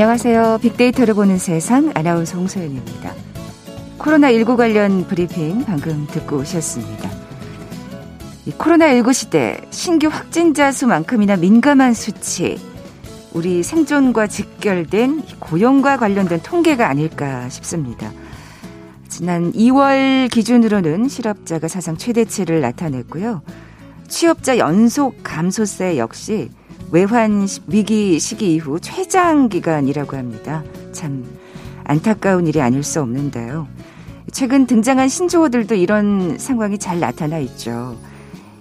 안녕하세요. 빅데이터를 보는 세상 아나운서 홍소연입니다. 코로나19 관련 브리핑 방금 듣고 오셨습니다. 코로나19 시대 신규 확진자 수만큼이나 민감한 수치, 우리 생존과 직결된 고용과 관련된 통계가 아닐까 싶습니다. 지난 2월 기준으로는 실업자가 사상 최대치를 나타냈고요. 취업자 연속 감소세 역시 외환 위기 시기 이후 최장 기간이라고 합니다. 참 안타까운 일이 아닐 수 없는데요. 최근 등장한 신조어들도 이런 상황이 잘 나타나 있죠.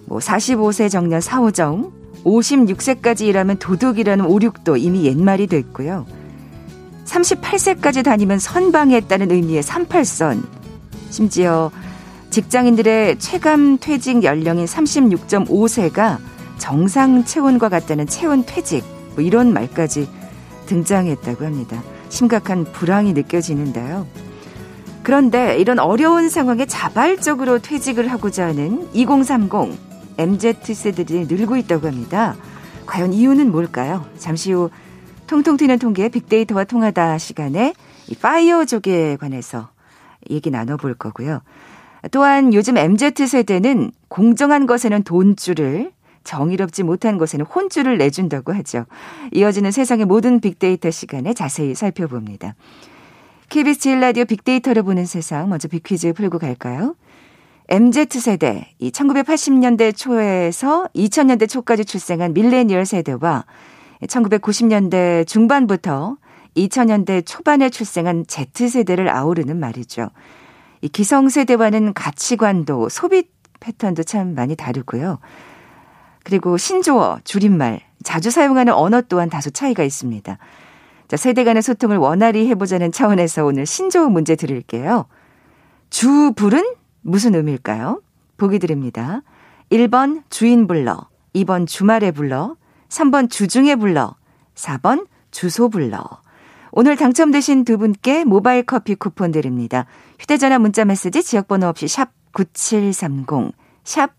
뭐 45세 정년 사오정, 56세까지 일하면 도둑이라는 오륙도 이미 옛말이 됐고요. 38세까지 다니면 선방했다는 의미의 38선. 심지어 직장인들의 체감 퇴직 연령인 36.5세가 정상 체온과 같다는 체온 퇴직 뭐 이런 말까지 등장했다고 합니다. 심각한 불황이 느껴지는데요. 그런데 이런 어려운 상황에 자발적으로 퇴직을 하고자 하는 2030 MZ세대들이 늘고 있다고 합니다. 과연 이유는 뭘까요? 잠시 후 통통 튀는 통계 빅데이터와 통하다 시간에 이 파이어족에 관해서 얘기 나눠볼 거고요. 또한 요즘 MZ세대는 공정한 것에는 돈줄을 정의롭지 못한 것에는 혼줄을 내준다고 하죠. 이어지는 세상의 모든 빅데이터 시간에 자세히 살펴봅니다. KBS 제일 라디오 빅데이터를 보는 세상 먼저 빅퀴즈 풀고 갈까요? MZ세대, 이 1980년대 초에서 2000년대 초까지 출생한 밀레니얼 세대와 1990년대 중반부터 2000년대 초반에 출생한 Z세대를 아우르는 말이죠. 이 기성세대와는 가치관도 소비 패턴도 참 많이 다르고요. 그리고 신조어, 줄임말, 자주 사용하는 언어 또한 다소 차이가 있습니다. 자, 세대 간의 소통을 원활히 해보자는 차원에서 오늘 신조어 문제 드릴게요. 주불은 무슨 의미일까요? 보기 드립니다. 1번 주인 불러, 2번 주말에 불러, 3번 주중에 불러, 4번 주소 불러. 오늘 당첨되신 두 분께 모바일 커피 쿠폰 드립니다. 휴대전화 문자 메시지 지역번호 없이 샵 9730, 샵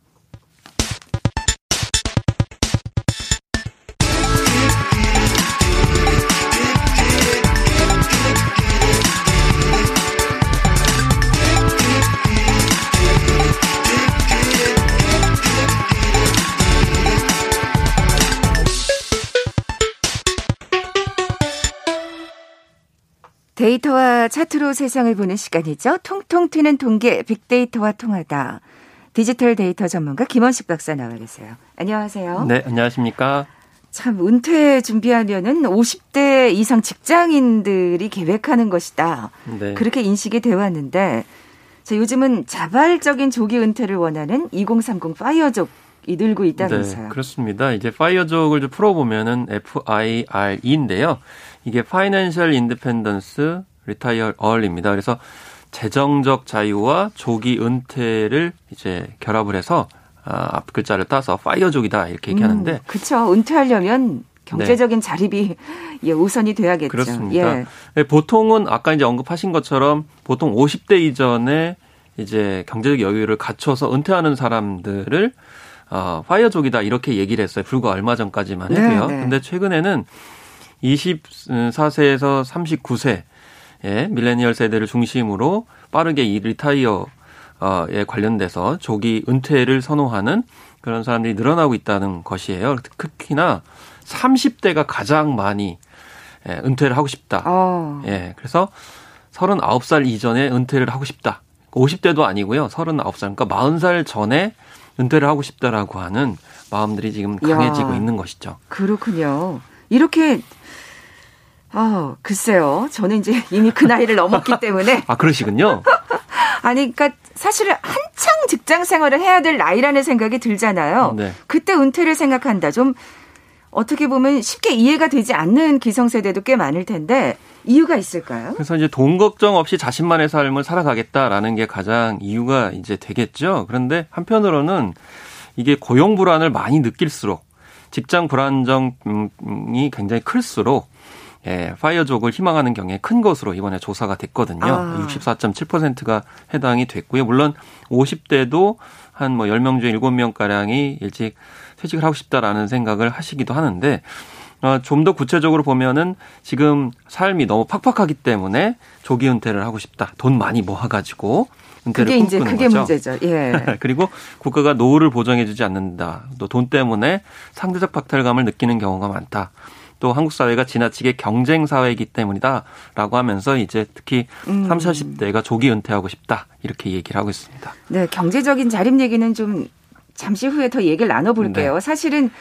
데이터와 차트로 세상을 보는 시간이죠. 통통 튀는 통계 빅데이터와 통하다. 디지털 데이터 전문가 김원식 박사 나와 계세요. 안녕하세요. 네, 안녕하십니까? 참 은퇴 준비하면은 50대 이상 직장인들이 계획하는 것이다. 네. 그렇게 인식이 되어 왔는데 자, 요즘은 자발적인 조기 은퇴를 원하는 2030 파이어족 이 늘고 있다면서요. 네, 그렇습니다. 이제 파이어족을 좀 풀어보면은 FIRE인데요. 이게 Financial Independence Retire Early입니다. 그래서 재정적 자유와 조기 은퇴를 이제 결합을 해서 아, 앞 글자를 따서 파이어족이다 이렇게 얘기하는데. 음, 그렇죠. 은퇴하려면 경제적인 네. 자립이 예, 우선이 돼야겠죠. 그렇습니다. 예. 네, 보통은 아까 이제 언급하신 것처럼 보통 50대 이전에 이제 경제적 여유를 갖춰서 은퇴하는 사람들을 어, 파이어족이다 이렇게 얘기를 했어요. 불과 얼마 전까지만 해도요. 네, 네. 근데 최근에는 24세에서 39세 예, 밀레니얼 세대를 중심으로 빠르게 이 리타이어에 관련돼서 조기 은퇴를 선호하는 그런 사람들이 늘어나고 있다는 것이에요. 특히나 30대가 가장 많이 예, 은퇴를 하고 싶다. 어. 예, 그래서 39살 이전에 은퇴를 하고 싶다. 50대도 아니고요. 39살, 그러니까 40살 전에 은퇴를 하고 싶다라고 하는 마음들이 지금 강해지고 야, 있는 것이죠. 그렇군요. 이렇게 아, 글쎄요. 저는 이제 이미 그 나이를 넘었기 때문에. 아, 그러시군요. 아니, 그러니까 사실은 한창 직장 생활을 해야 될 나이라는 생각이 들잖아요. 네. 그때 은퇴를 생각한다. 좀 어떻게 보면 쉽게 이해가 되지 않는 기성세대도 꽤 많을 텐데 이유가 있을까요? 그래서 이제 돈 걱정 없이 자신만의 삶을 살아가겠다라는 게 가장 이유가 이제 되겠죠. 그런데 한편으로는 이게 고용 불안을 많이 느낄수록 직장 불안정이 굉장히 클수록 예, 파이어족을 희망하는 경우에 큰 것으로 이번에 조사가 됐거든요. 아. 64.7%가 해당이 됐고요. 물론 50대도 한 뭐 10명 중에 7명 가량이 일찍 퇴직을 하고 싶다라는 생각을 하시기도 하는데 어, 좀 더 구체적으로 보면은 지금 삶이 너무 팍팍하기 때문에 조기 은퇴를 하고 싶다. 돈 많이 모아가지고 은퇴를 그게 이제 그게 거죠. 문제죠. 예. 그리고 국가가 노후를 보장해주지 않는다. 또 돈 때문에 상대적 박탈감을 느끼는 경우가 많다. 또 한국 사회가 지나치게 경쟁 사회이기 때문이다라고 하면서 이제 특히 음. 30, 40대가 조기 은퇴하고 싶다 이렇게 얘기를 하고 있습니다. 네, 경제적인 자립 얘기는 좀 잠시 후에 더 얘기를 나눠볼게요. 네. 사실은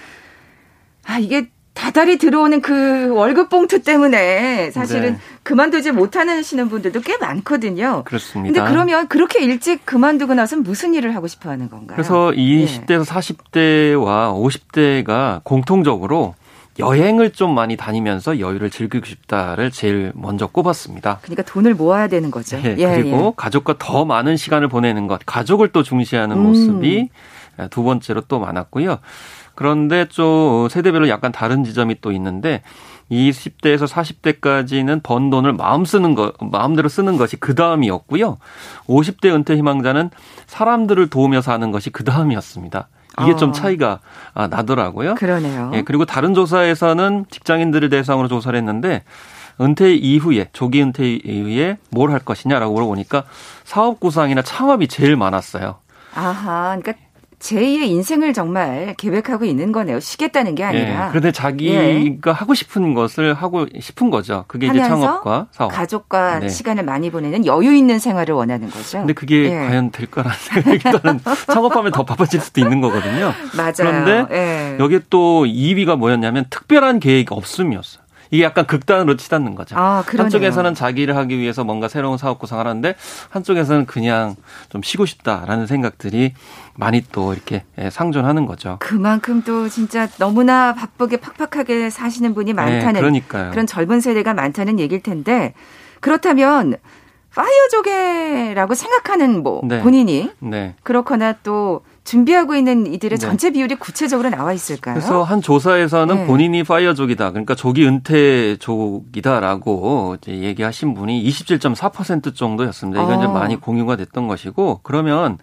아 이게 다달이 들어오는 그 월급 봉투 때문에 사실은 네. 그만두지 못하시는 분들도 꽤 많거든요. 그렇습니다. 근데 그러면 그렇게 일찍 그만두고 나서 무슨 일을 하고 싶어 하는 건가요? 그래서 20대에서 네. 40대와 50대가 공통적으로 여행을 좀 많이 다니면서 여유를 즐기고 싶다를 제일 먼저 꼽았습니다. 그러니까 돈을 모아야 되는 거죠. 예, 예, 그리고 예. 가족과 더 많은 시간을 보내는 것, 가족을 또 중시하는 음. 모습이 두 번째로 또 많았고요. 그런데 좀 세대별로 약간 다른 지점이 또 있는데 20대에서 40대까지는 번 돈을 마음 쓰는 거 마음대로 쓰는 것이 그 다음이었고요. 50대 은퇴 희망자는 사람들을 도우며 사는 것이 그 다음이었습니다. 이게 어. 좀 차이가 아, 나더라고요. 그러네요. 예, 그리고 다른 조사에서는 직장인들을 대상으로 조사를 했는데 은퇴 이후에 조기 은퇴 이후에 뭘 할 것이냐라고 물어보니까 사업 구상이나 창업이 제일 많았어요. 아하, 그러니까 제2의 인생을 정말 계획하고 있는 거네요. 쉬겠다는 게 아니라. 예, 그런데 자기가 예. 하고 싶은 것을 하고 싶은 거죠. 그게 이제 창업과 사업. 가족과 네. 시간을 많이 보내는 여유 있는 생활을 원하는 거죠. 근데 그게 예. 과연 될 거라는 생각이 저는 창업하면 더 바빠질 수도 있는 거거든요. 맞아요. 그런데 예. 여기에 또 2위가 뭐였냐면 특별한 계획이 없음이었어요. 이게 약간 극단으로 치닫는 거죠. 아, 한쪽에서는 자기를 하기 위해서 뭔가 새로운 사업 구상을 하는데 한쪽에서는 그냥 좀 쉬고 싶다라는 생각들이 많이 또 이렇게 예, 상존하는 거죠. 그만큼 또 진짜 너무나 바쁘게 팍팍하게 사시는 분이 많다는 네, 그런 젊은 세대가 많다는 얘기일 텐데 그렇다면 파이어족에라고 생각하는 뭐 네. 본인이 네. 그렇거나 또 준비하고 있는 이들의 네. 전체 비율이 구체적으로 나와 있을까요? 그래서 한 조사에서는 네. 본인이 파이어족이다. 그러니까 조기 은퇴족이다라고 이제 얘기하신 분이 27.4% 정도였습니다. 이건 어. 이제 많이 공유가 됐던 것이고 그러면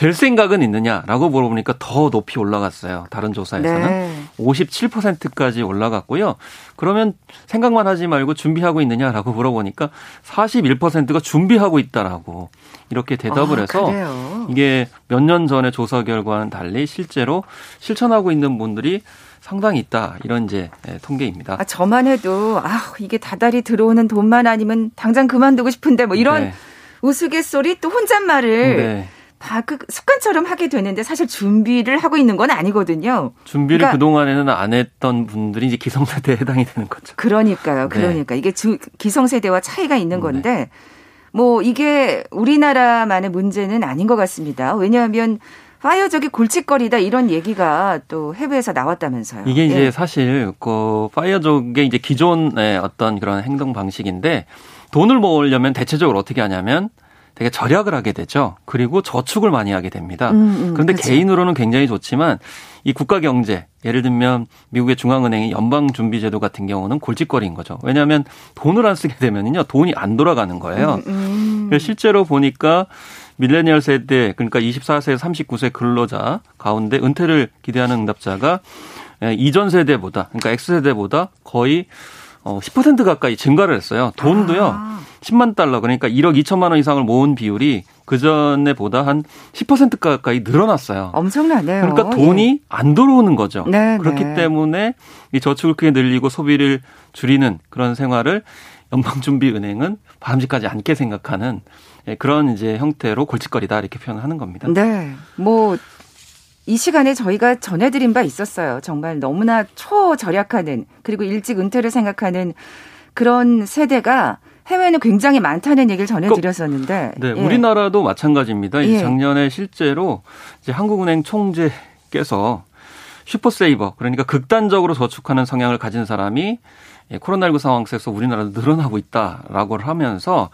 될 생각은 있느냐라고 물어보니까 더 높이 올라갔어요. 다른 조사에서는 네. 57%까지 올라갔고요. 그러면 생각만 하지 말고 준비하고 있느냐라고 물어보니까 41%가 준비하고 있다라고 이렇게 대답을 아, 해서 그래요? 이게 몇 년 전의 조사 결과와는 달리 실제로 실천하고 있는 분들이 상당히 있다 이런 이제 예, 통계입니다. 아, 저만 해도 아 이게 다달이 들어오는 돈만 아니면 당장 그만두고 싶은데 뭐 이런 네. 우스갯소리 또 혼잣말을 네. 그 습관처럼 하게 되는데 사실 준비를 하고 있는 건 아니거든요. 준비를 그러니까, 그동안에는 안 했던 분들이 이제 기성세대에 해당이 되는 거죠. 그러니까요. 네. 그러니까 네. 이게 주, 기성세대와 차이가 있는 네. 건데 네. 뭐 이게 우리나라만의 문제는 아닌 것 같습니다. 왜냐하면 파이어족이 골칫거리다 이런 얘기가 또 해외에서 나왔다면서요. 이게 이제 예. 사실 그 파이어족의 이제 기존의 어떤 그런 행동 방식인데 돈을 모으려면 대체적으로 어떻게 하냐면 되게 절약을 하게 되죠. 그리고 저축을 많이 하게 됩니다. 음, 음, 그런데 그렇죠. 개인으로는 굉장히 좋지만 이 국가 경제 예를 들면 미국의 중앙은행의 연방 준비 제도 같은 경우는 골칫거리인 거죠. 왜냐하면 돈을 안 쓰게 되면요 돈이 안 돌아가는 거예요. 음, 음. 실제로 보니까 밀레니얼 세대 그러니까 24세 39세 근로자 가운데 은퇴를 기대하는 응답자가 예, 이전 세대보다 그러니까 X 세대보다 거의 어, 10% 가까이 증가를 했어요. 돈도요. 아. 10만 달러 그러니까 1억 2천만 원 이상을 모은 비율이 그 전에 보다 한 10% 가까이 늘어났어요. 엄청나네요. 그러니까 돈이 예. 안 들어오는 거죠. 네, 그렇기 네. 때문에 이 저축을 크게 늘리고 소비를 줄이는 그런 생활을 연방준비은행은 바람직하지 않게 생각하는 예, 그런 이제 형태로 골칫거리다 이렇게 표현을 하는 겁니다. 네. 뭐 이 시간에 저희가 전해드린 바 있었어요. 정말 너무나 초절약하는 그리고 일찍 은퇴를 생각하는 그런 세대가 해외는 굉장히 많다는 얘기를 전해드렸었는데. 네, 예. 우리나라도 마찬가지입니다. 예. 작년에 실제로 이제 한국은행 총재께서 슈퍼세이버 그러니까 극단적으로 저축하는 성향을 가진 사람이 예, 코로나19 상황 속에서 우리나라도 늘어나고 있다라고 하면서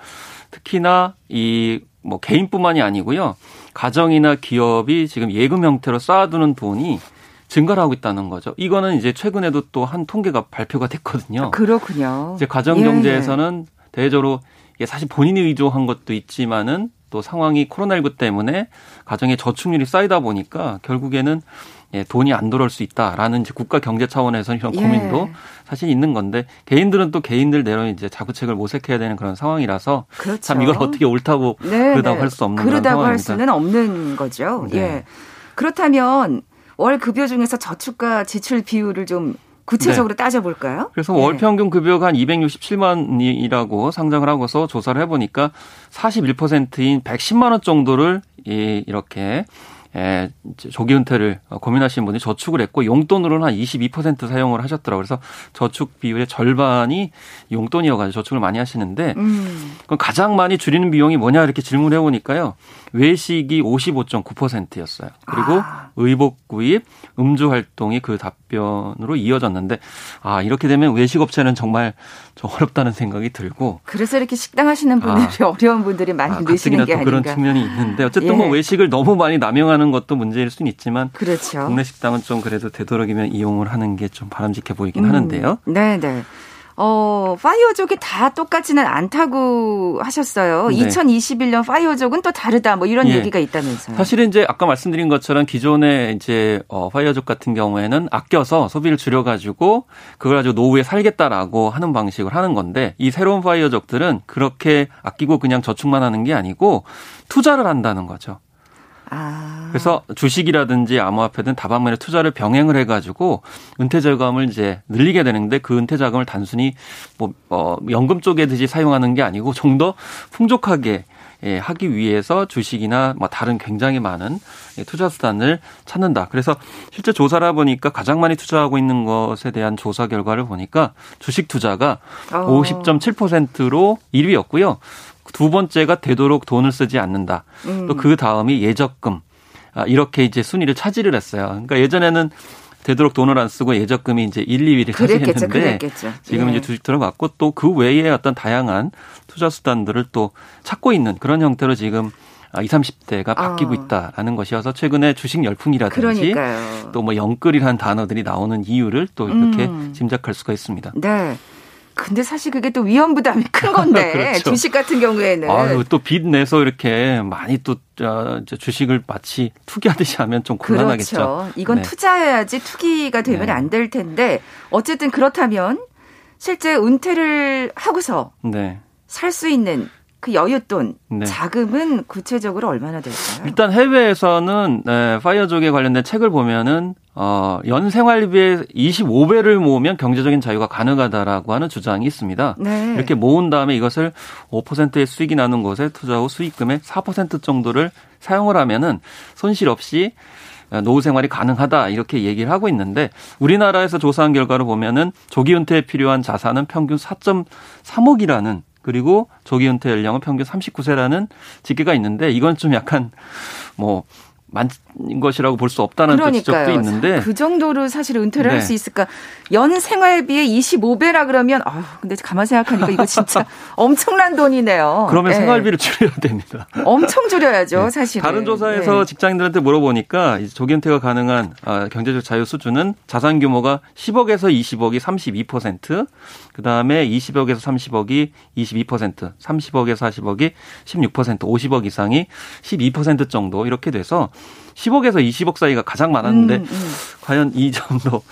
특히나 이 뭐 개인뿐만이 아니고요. 가정이나 기업이 지금 예금 형태로 쌓아두는 돈이 증가를 하고 있다는 거죠. 이거는 이제 최근에도 또 한 통계가 발표가 됐거든요. 아, 그렇군요. 이제 가정 경제에서는 예. 대외적으로 사실 본인이 의도한 것도 있지만은 또 상황이 코로나19 때문에 가정의 저축률이 쌓이다 보니까 결국에는 예, 돈이 안 들어올 수 있다라는 이제 국가 경제 차원에서 이런 예. 고민도 사실 있는 건데 개인들은 또 개인들대로 이제 자구책을 모색해야 되는 그런 상황이라서 그렇죠. 참 이걸 어떻게 옳다고 네, 그러다고 네. 할수 없는 그러다고 할 수는 없는 거죠. 네. 예. 그렇다면 월 급여 중에서 저축과 지출 비율을 좀 구체적으로 네. 따져볼까요? 그래서 네. 월 평균 급여가 한 267만이라고 상장을 하고서 조사를 해보니까 41%인 110만 원 정도를 이렇게 예, 조기 은퇴를 고민하시는 분이 저축을 했고 용돈으로는 한 22% 사용을 하셨더라고요. 그래서 저축 비율의 절반이 용돈이어가지고 저축을 많이 하시는데 음. 그럼 가장 많이 줄이는 비용이 뭐냐 이렇게 질문해 보니까요. 외식이 55.9%였어요. 그리고 아. 의복 구입, 음주 활동이 그 답 변으로 이어졌는데 아 이렇게 되면 외식 업체는 정말 좀 어렵다는 생각이 들고 그래서 이렇게 식당 하시는 분들이 아. 어려운 분들이 많이 아, 게 아닌가 그런 측면이 있는데 어쨌든 뭐 예. 뭐 외식을 너무 많이 남용하는 것도 문제일 수는 있지만 그렇죠. 국내 식당은 좀 그래도 되도록이면 이용을 하는 게 좀 바람직해 보이긴 음. 하는데요. 네, 네. 어, 파이어족이 다 똑같지는 않다고 하셨어요. 네. 2021년 파이어족은 또 다르다 뭐 이런 예. 얘기가 있다면서요. 사실은 이제 아까 말씀드린 것처럼 기존에 이제 어, 파이어족 같은 경우에는 아껴서 소비를 줄여 가지고 그걸 가지고 노후에 살겠다라고 하는 방식을 하는 건데 이 새로운 파이어족들은 그렇게 아끼고 그냥 저축만 하는 게 아니고 투자를 한다는 거죠. 아. 그래서 주식이라든지 암호화폐든 다방면에 투자를 병행을 해가지고 은퇴 자금을 이제 늘리게 되는데 그 은퇴 자금을 단순히 뭐 어, 연금 쪽에 듯이 사용하는 게 아니고 좀 더 풍족하게 예, 하기 위해서 주식이나 뭐 다른 굉장히 많은 예, 투자 수단을 찾는다. 그래서 실제 조사를 해보니까 가장 많이 투자하고 있는 것에 대한 조사 결과를 보니까 주식 투자가 어. 50.7%로 1위였고요. 두 번째가 되도록 돈을 쓰지 않는다. 음. 또그 다음이 예적금. 아, 이렇게 이제 순위를 차지를 했어요. 그러니까 예전에는 되도록 돈을 안 쓰고 예적금이 이제 1, 2위를 차지했는데 지금 예. 이제 주식 들어갔고 또 그 외에 어떤 다양한 투자 수단들을 또 찾고 있는 그런 형태로 지금 20, 30대가 바뀌고 어. 있다라는 것이어서 최근에 주식 열풍이라든지 또 뭐 영끌이라는 단어들이 나오는 이유를 또 이렇게 음. 짐작할 수가 있습니다. 네. 근데 사실 그게 또 위험 부담이 큰 건데 그렇죠. 주식 같은 경우에는 아유 또빚 내서 이렇게 많이 또 주식을 마치 투기하듯이 하면 좀 곤란하겠죠. 그렇죠. 이건 네. 투자해야지 투기가 되면 네. 안될 텐데 어쨌든 그렇다면 실제 은퇴를 하고서 네. 살수 있는 그 여윳돈 네. 자금은 구체적으로 얼마나 될까요? 일단 해외에서는 네, 파이어족에 관련된 책을 보면은 어, 연 생활비의 25배를 모으면 경제적인 자유가 가능하다라고 하는 주장이 있습니다. 네. 이렇게 모은 다음에 이것을 5%의 수익이 나는 곳에 투자 후 수익금의 4% 정도를 사용을 하면은 손실 없이 노후 생활이 가능하다 이렇게 얘기를 하고 있는데 우리나라에서 조사한 결과를 보면은 조기 은퇴에 필요한 자산은 평균 4.3억이라는 그리고 조기 은퇴 연령은 평균 39세라는 집계가 있는데 이건 좀 약간 뭐 많은 것이라고 볼 수 없다는 또 지적도 있는데 그 정도로 사실 은퇴를 네. 할수 있을까? 연 생활비의 25배라 그러면 아 근데 가만 생각하니까 이거 진짜 엄청난 돈이네요. 그러면 네. 생활비를 줄여야 됩니다. 엄청 줄여야죠, 네. 사실. 다른 조사에서 네. 직장인들한테 물어보니까 조기 은퇴가 가능한 아, 경제적 자유 수준은 자산 규모가 10억에서 20억이 32%, 그 다음에 20억에서 30억이 22%, 30억에서 40억이 16%, 50억 이상이 12% 정도 이렇게 돼서 10억에서 20억 사이가 가장 많았는데 음, 음. 과연 이 점도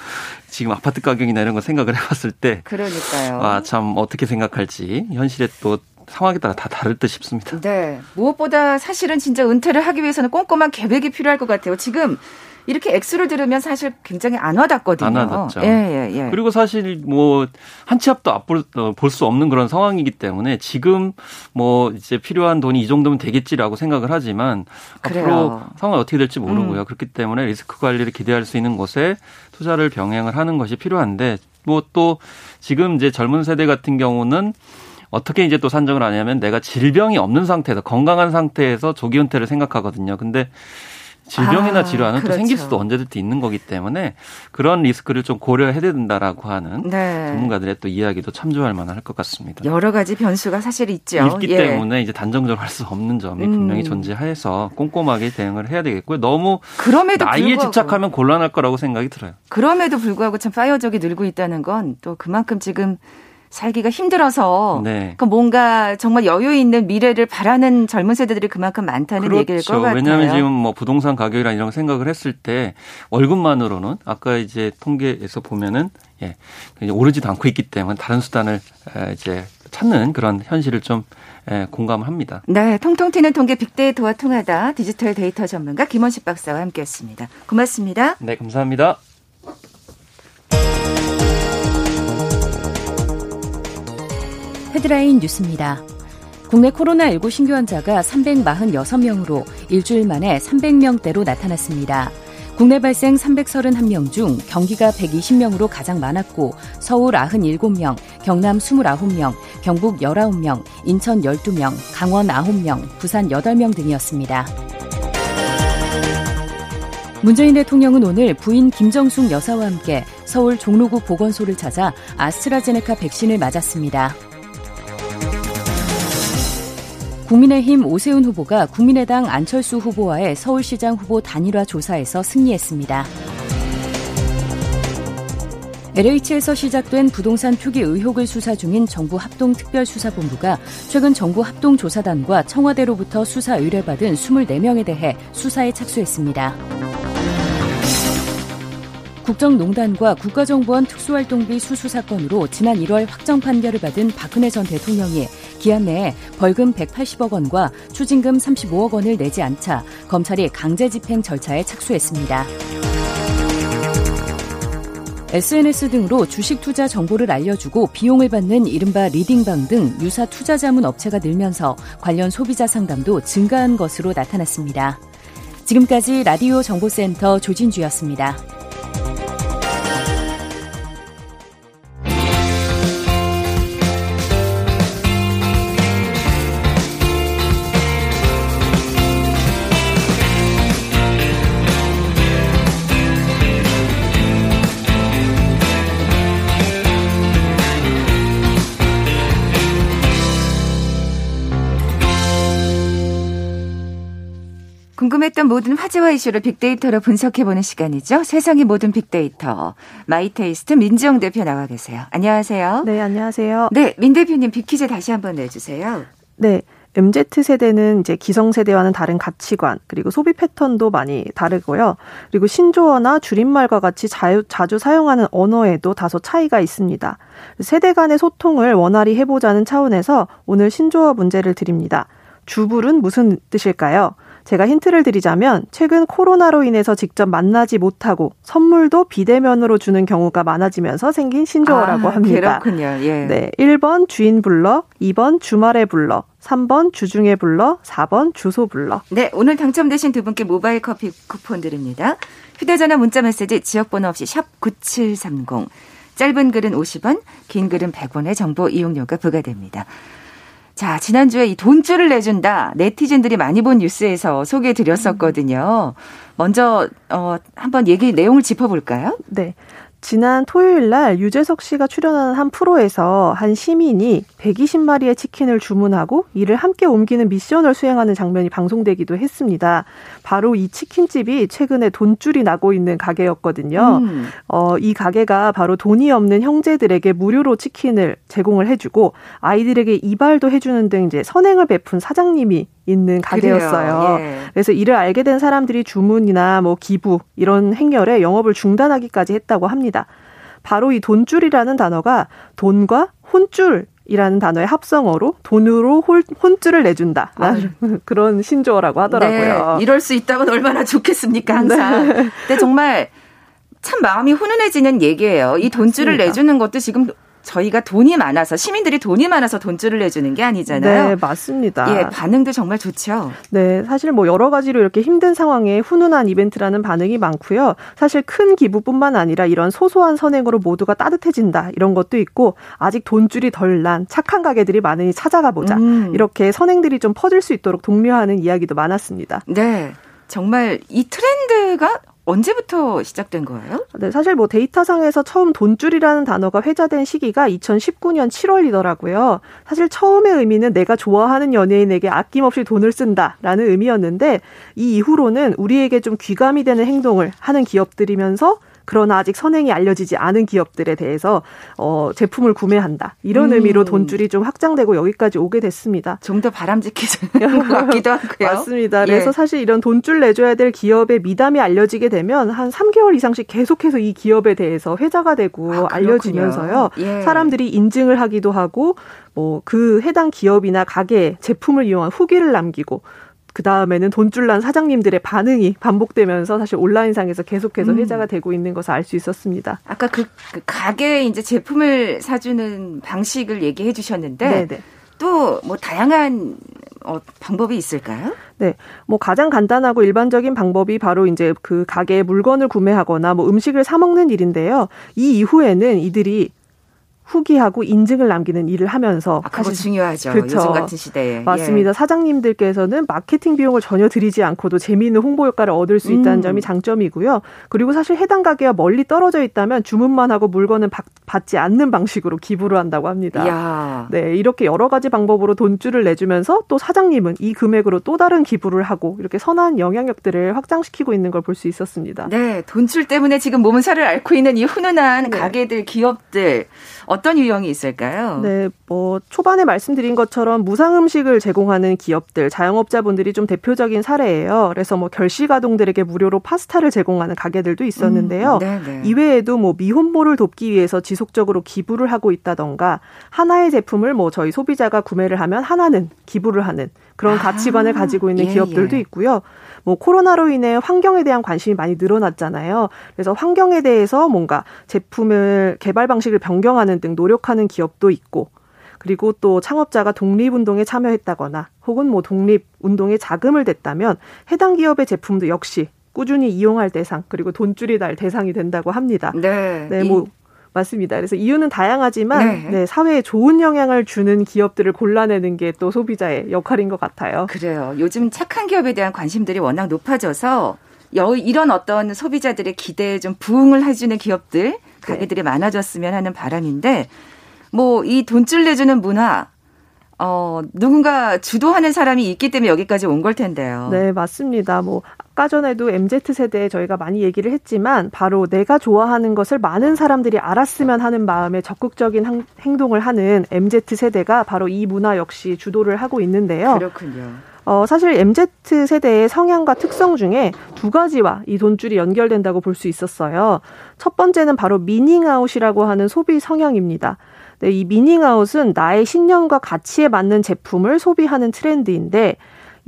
지금 아파트 가격이나 이런 거 생각을 해봤을 때 그러니까요. 아 참 어떻게 생각할지 현실에 또 상황에 따라 다 다를 듯 싶습니다. 네. 무엇보다 사실은 진짜 은퇴를 하기 위해서는 꼼꼼한 계획이 필요할 것 같아요. 지금 이렇게 액수를 들으면 사실 굉장히 안 와닿거든요. 안 와닿죠. 예, 예, 예. 그리고 사실 뭐 한 치 앞도 앞볼 어, 수 없는 그런 상황이기 때문에 지금 뭐 이제 필요한 돈이 이 정도면 되겠지라고 생각을 하지만 그래요. 앞으로 상황이 어떻게 될지 모르고요. 음. 그렇기 때문에 리스크 관리를 기대할 수 있는 곳에 투자를 병행을 하는 것이 필요한데 뭐 또 지금 이제 젊은 세대 같은 경우는 어떻게 이제 또 산정을 하냐면 내가 질병이 없는 상태에서 건강한 상태에서 조기 은퇴를 생각하거든요. 근데 질병이나 아, 질환은 그렇죠. 또 생길 수도 언제든지 있는 거기 때문에 그런 리스크를 좀 고려해야 된다라고 하는 네. 전문가들의 또 이야기도 참조할 만할 것 같습니다. 여러 가지 변수가 사실 있죠. 있기 예. 때문에 이제 단정적으로 할 수 없는 점이 음. 분명히 존재해서 꼼꼼하게 대응을 해야 되겠고요. 너무 그럼에도 나이에 불구하고. 집착하면 곤란할 거라고 생각이 들어요. 그럼에도 불구하고 참 파이어족이 늘고 있다는 건 또 그만큼 지금 살기가 힘들어서 네. 그러니까 뭔가 정말 여유 있는 미래를 바라는 젊은 세대들이 그만큼 많다는 그렇죠. 얘기일 것 같아요. 왜냐하면 지금 뭐 부동산 가격이랑 이런 생각을 했을 때 월급만으로는 아까 이제 통계에서 보면은 예 오르지도 않고 있기 때문에 다른 수단을 이제 찾는 그런 현실을 좀 예, 공감을 합니다. 네, 통통 튀는 통계 빅데이터와 통하다 디지털 데이터 전문가 김원식 박사와 함께했습니다. 고맙습니다. 네, 감사합니다. 헤드라인 뉴스입니다. 국내 코로나19 신규 환자가 346명으로 일주일 만에 300명대로 나타났습니다. 국내 발생 331명 중 경기가 120명으로 가장 많았고 서울 97명, 경남 29명, 경북 19명, 인천 12명, 강원 9명, 부산 8명 등이었습니다. 문재인 대통령은 오늘 부인 김정숙 여사와 함께 서울 종로구 보건소를 찾아 아스트라제네카 백신을 맞았습니다. 국민의힘 오세훈 후보가 국민의당 안철수 후보와의 서울시장 후보 단일화 조사에서 승리했습니다. LH에서 시작된 부동산 투기 의혹을 수사 중인 정부 합동특별수사본부가 최근 정부 합동조사단과 청와대로부터 수사 의뢰받은 24명에 대해 수사에 착수했습니다. 국정농단과 국가정보원 특수활동비 수수 사건으로 지난 1월 확정 판결을 받은 박근혜 전 대통령이 기한 내에 벌금 180억 원과 추징금 35억 원을 내지 않자 검찰이 강제 집행 절차에 착수했습니다. SNS 등으로 주식 투자 정보를 알려주고 비용을 받는 이른바 리딩방 등 유사 투자 자문 업체가 늘면서 관련 소비자 상담도 증가한 것으로 나타났습니다. 지금까지 라디오 정보센터 조진주였습니다. 궁금했던 모든 화제와 이슈를 빅데이터로 분석해보는 시간이죠. 세상의 모든 빅데이터. 마이테이스트 민지영 대표 나와 계세요. 안녕하세요. 네, 안녕하세요. 네, 민 대표님 빅퀴즈 다시 한번 내주세요. 네. MZ세대는 이제 기성세대와는 다른 가치관, 그리고 소비 패턴도 많이 다르고요. 그리고 신조어나 줄임말과 같이 자유, 자주 사용하는 언어에도 다소 차이가 있습니다. 세대 간의 소통을 원활히 해보자는 차원에서 오늘 신조어 문제를 드립니다. 주불은 무슨 뜻일까요? 제가 힌트를 드리자면 최근 코로나로 인해서 직접 만나지 못하고 선물도 비대면으로 주는 경우가 많아지면서 생긴 신조어라고 아, 합니다. 그렇군요. 예. 네. 1번 주인 불러, 2번 주말에 불러, 3번 주중에 불러, 4번 주소 불러. 네, 오늘 당첨되신 두 분께 모바일 커피 쿠폰 드립니다. 휴대전화 문자 메시지 지역번호 없이 샵 9730. 짧은 글은 50원, 긴 글은 100원의 정보 이용료가 부과됩니다. 자, 지난주에 이 돈줄을 내준다. 네티즌들이 많이 본 뉴스에서 소개해 드렸었거든요. 먼저, 어, 한번 얘기 내용을 짚어볼까요? 네. 지난 토요일 날 유재석 씨가 출연하는 한 프로에서 한 시민이 120마리의 치킨을 주문하고 이를 함께 옮기는 미션을 수행하는 장면이 방송되기도 했습니다. 바로 이 치킨집이 최근에 돈줄이 나고 있는 가게였거든요. 음. 어, 이 가게가 바로 돈이 없는 형제들에게 무료로 치킨을 제공을 해주고 아이들에게 이발도 해주는 등 이제 선행을 베푼 사장님이 있는 가게였어요. 예. 그래서 이를 알게 된 사람들이 주문이나 뭐 기부 이런 행렬에 영업을 중단하기까지 했다고 합니다. 바로 이 돈줄이라는 단어가 돈과 혼줄 이라는 단어의 합성어로 돈으로 홀, 혼줄을 내준다. 아. 그런 신조어라고 하더라고요. 네, 이럴 수 있다면 얼마나 좋겠습니까, 항상. 네. 근데 정말 참 마음이 훈훈해지는 얘기예요. 이 돈줄을 맞습니다. 내주는 것도 지금 저희가 돈이 많아서 시민들이 돈이 많아서 돈줄을 내주는 게 아니잖아요. 네, 맞습니다. 예, 반응도 정말 좋죠. 네, 사실 뭐 여러 가지로 이렇게 힘든 상황에 훈훈한 이벤트라는 반응이 많고요. 사실 큰 기부뿐만 아니라 이런 소소한 선행으로 모두가 따뜻해진다 이런 것도 있고 아직 돈줄이 덜 난 착한 가게들이 많으니 찾아가 보자 음. 이렇게 선행들이 좀 퍼질 수 있도록 독려하는 이야기도 많았습니다. 네. 정말 이 트렌드가 언제부터 시작된 거예요? 네, 사실 뭐 데이터상에서 처음 돈줄이라는 단어가 회자된 시기가 2019년 7월이더라고요. 사실 처음의 의미는 내가 좋아하는 연예인에게 아낌없이 돈을 쓴다라는 의미였는데 이 이후로는 우리에게 좀 귀감이 되는 행동을 하는 기업들이면서 그러나 아직 선행이 알려지지 않은 기업들에 대해서 어, 제품을 구매한다. 이런 음. 의미로 돈줄이 좀 확장되고 여기까지 오게 됐습니다. 좀 더 바람직해지는 것 같기도 하고요. 맞습니다. 예. 그래서 사실 이런 돈줄 내줘야 될 기업의 미담이 알려지게 되면 한 3개월 이상씩 계속해서 이 기업에 대해서 회자가 되고 아, 알려지면서요. 예. 사람들이 인증을 하기도 하고 뭐 그 해당 기업이나 가게 제품을 이용한 후기를 남기고 그 다음에는 돈줄난 사장님들의 반응이 반복되면서 사실 온라인상에서 계속해서 음. 회자가 되고 있는 것을 알 수 있었습니다. 아까 그, 그 가게에 이제 제품을 사주는 방식을 얘기해 주셨는데 또 뭐 다양한 어, 방법이 있을까요? 네. 뭐 가장 간단하고 일반적인 방법이 바로 이제 그 가게에 물건을 구매하거나 뭐 음식을 사 먹는 일인데요. 이 이후에는 이들이 후기하고 인증을 남기는 일을 하면서 아, 그거 중요하죠. 그렇죠. 요즘 같은 시대에. 맞습니다. 예. 사장님들께서는 마케팅 비용을 전혀 들이지 않고도 재미있는 홍보 효과를 얻을 수 있다는 음. 점이 장점이고요. 그리고 사실 해당 가게와 멀리 떨어져 있다면 주문만 하고 물건은 받, 지 않는 방식으로 기부를 한다고 합니다. 야. 네, 이렇게 여러 가지 방법으로 돈줄을 내주면서 또 사장님은 이 금액으로 또 다른 기부를 하고 이렇게 선한 영향력들을 확장시키고 있는 걸 볼 수 있었습니다. 네, 돈줄 때문에 지금 몸은 살을 앓고 있는 이 훈훈한 네. 가게들, 기업들 어떤 유형이 있을까요? 네, 뭐 초반에 말씀드린 것처럼 무상 음식을 제공하는 기업들, 자영업자분들이 좀 대표적인 사례예요. 그래서 뭐 결식 아동들에게 무료로 파스타를 제공하는 가게들도 있었는데요. 음, 이외에도 뭐 미혼모를 돕기 위해서 지속적으로 기부를 하고 있다던가 하나의 제품을 뭐 저희 소비자가 구매를 하면 하나는 기부를 하는 그런 아, 가치관을 가지고 있는 예, 기업들도 예. 있고요. 뭐 코로나로 인해 환경에 대한 관심이 많이 늘어났잖아요. 그래서 환경에 대해서 뭔가 제품을 개발 방식을 변경하는 등 노력하는 기업도 있고 그리고 또 창업자가 독립운동에 참여했다거나 혹은 뭐 독립운동에 자금을 댔다면 해당 기업의 제품도 역시 꾸준히 이용할 대상 그리고 돈줄이 날 대상이 된다고 합니다. 네. 네, 뭐 맞습니다. 그래서 이유는 다양하지만 네. 네, 사회에 좋은 영향을 주는 기업들을 골라내는 게 또 소비자의 역할인 것 같아요. 그래요. 요즘 착한 기업에 대한 관심들이 워낙 높아져서 이런 어떤 소비자들의 기대에 좀 부응을 해주는 기업들, 네. 가게들이 네. 많아졌으면 하는 바람인데, 뭐 이 돈줄 내주는 문화, 어, 누군가 주도하는 사람이 있기 때문에 여기까지 온 걸 텐데요. 네, 맞습니다. 뭐, 아까 전에도 MZ세대에 저희가 많이 얘기를 했지만, 바로 내가 좋아하는 것을 많은 사람들이 알았으면 하는 마음에 적극적인 행동을 하는 MZ세대가 바로 이 문화 역시 주도를 하고 있는데요. 그렇군요. 어, 사실 MZ세대의 성향과 특성 중에 두 가지와 이 돈줄이 연결된다고 볼 수 있었어요. 첫 번째는 바로 미닝아웃이라고 하는 소비 성향입니다. 네, 이 미닝아웃은 나의 신념과 가치에 맞는 제품을 소비하는 트렌드인데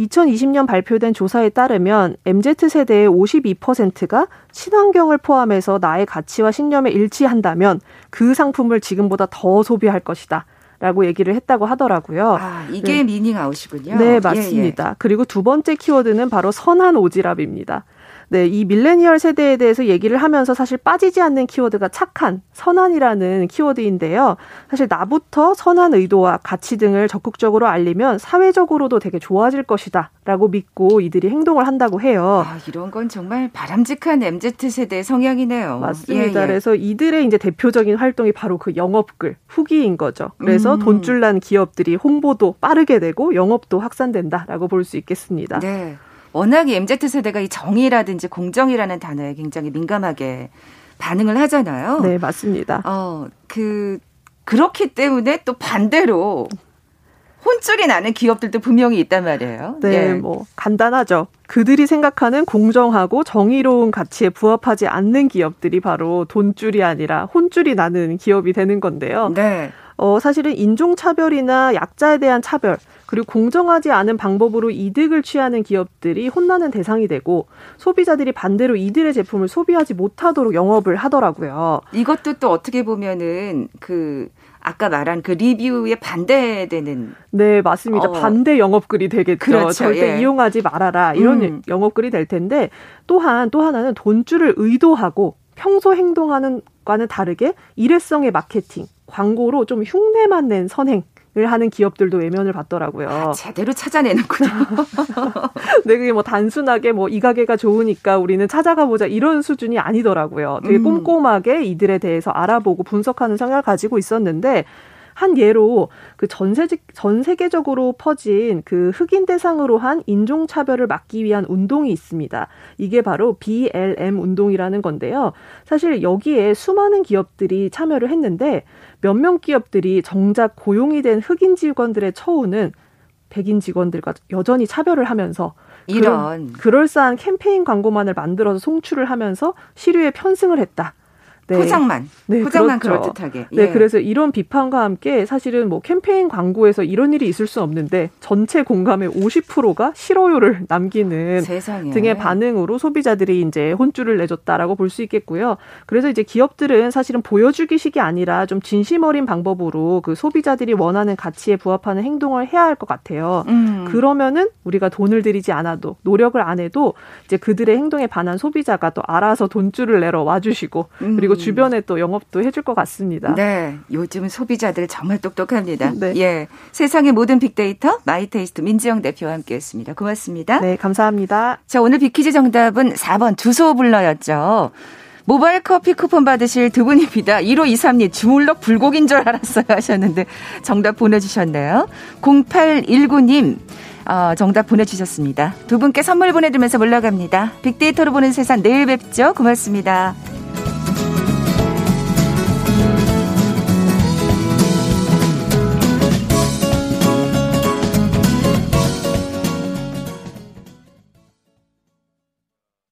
2020년 발표된 조사에 따르면 MZ세대의 52%가 친환경을 포함해서 나의 가치와 신념에 일치한다면 그 상품을 지금보다 더 소비할 것이다. 라고 얘기를 했다고 하더라고요. 아, 이게 네. 미닝 아웃이군요. 네, 맞습니다. 예, 예. 그리고 두 번째 키워드는 바로 선한 오지랖입니다. 네, 이 밀레니얼 세대에 대해서 얘기를 하면서 사실 빠지지 않는 키워드가 착한, 선한이라는 키워드인데요. 사실 나부터 선한 의도와 가치 등을 적극적으로 알리면 사회적으로도 되게 좋아질 것이다. 라고 믿고 이들이 행동을 한다고 해요. 아, 이런 건 정말 바람직한 MZ세대의 성향이네요. 맞습니다. 예, 예. 그래서 이들의 이제 대표적인 활동이 바로 그 영업글, 후기인 거죠. 그래서 음. 돈줄 난 기업들이 홍보도 빠르게 되고 영업도 확산된다라고 볼 수 있겠습니다. 네. 워낙 MZ세대가 이 정의라든지 공정이라는 단어에 굉장히 민감하게 반응을 하잖아요. 네, 맞습니다. 어, 그, 그렇기 때문에 또 반대로 혼쭐이 나는 기업들도 분명히 있단 말이에요. 네, 예. 뭐 간단하죠. 그들이 생각하는 공정하고 정의로운 가치에 부합하지 않는 기업들이 바로 돈줄이 아니라 혼줄이 나는 기업이 되는 건데요. 네. 어, 사실은 인종차별이나 약자에 대한 차별, 그리고 공정하지 않은 방법으로 이득을 취하는 기업들이 혼나는 대상이 되고 소비자들이 반대로 이들의 제품을 소비하지 못하도록 영업을 하더라고요. 이것도 또 어떻게 보면은 그 아까 말한 그 리뷰에 반대되는 네 맞습니다 어. 반대 영업글이 되겠죠 그렇죠. 절대 예. 이용하지 말아라 이런 음. 영업글이 될 텐데 또한 또 하나는 돈줄을 의도하고 평소 행동하는 과는 다르게 일회성의 마케팅 광고로 좀 흉내만 낸 선행 하는 기업들도 외면을 받더라고요. 아, 제대로 찾아내는군요. 네, 그게 뭐 단순하게 뭐 이 가게가 좋으니까 우리는 찾아가 보자 이런 수준이 아니더라고요. 되게 음. 꼼꼼하게 이들에 대해서 알아보고 분석하는 성향을 가지고 있었는데 한 예로 그 전세 전 세계적으로 퍼진 그 흑인 대상으로 한 인종 차별을 막기 위한 운동이 있습니다. 이게 바로 BLM 운동이라는 건데요. 사실 여기에 수많은 기업들이 참여를 했는데 몇몇 기업들이 정작 고용이 된 흑인 직원들의 처우는 백인 직원들과 여전히 차별을 하면서 이런 그럴싸한 캠페인 광고만을 만들어서 송출을 하면서 시류에 편승을 했다. 네. 포장만 네, 포장만 그렇죠. 그럴듯하게 네, 예. 네 그래서 이런 비판과 함께 사실은 뭐 캠페인 광고에서 이런 일이 있을 수 없는데 전체 공감의 50%가 싫어요를 남기는 세상에. 등의 반응으로 소비자들이 이제 혼쭐을 내줬다라고 볼 수 있겠고요. 그래서 이제 기업들은 사실은 보여주기식이 아니라 좀 진심 어린 방법으로 그 소비자들이 원하는 가치에 부합하는 행동을 해야 할 것 같아요. 음. 그러면은 우리가 돈을 들이지 않아도 노력을 안 해도 이제 그들의 행동에 반한 소비자가 또 알아서 돈쭐을 내러 와주시고 음. 그리고 주변에 또 영업도 해줄 것 같습니다. 네, 요즘 소비자들 정말 똑똑합니다. 네. 예, 세상의 모든 빅데이터 마이테이스트 민지영 대표와 함께했습니다. 고맙습니다. 네, 감사합니다. 자, 오늘 빅퀴즈 정답은 4번 주소 불러였죠. 모바일 커피 쿠폰 받으실 두 분입니다. 1호 23님 주물럭 불고기인 줄 알았어요 하셨는데 정답 보내주셨네요. 0819님 어, 정답 보내주셨습니다. 두 분께 선물 보내드리면서 물러갑니다. 빅데이터로 보는 세상 내일 뵙죠. 고맙습니다.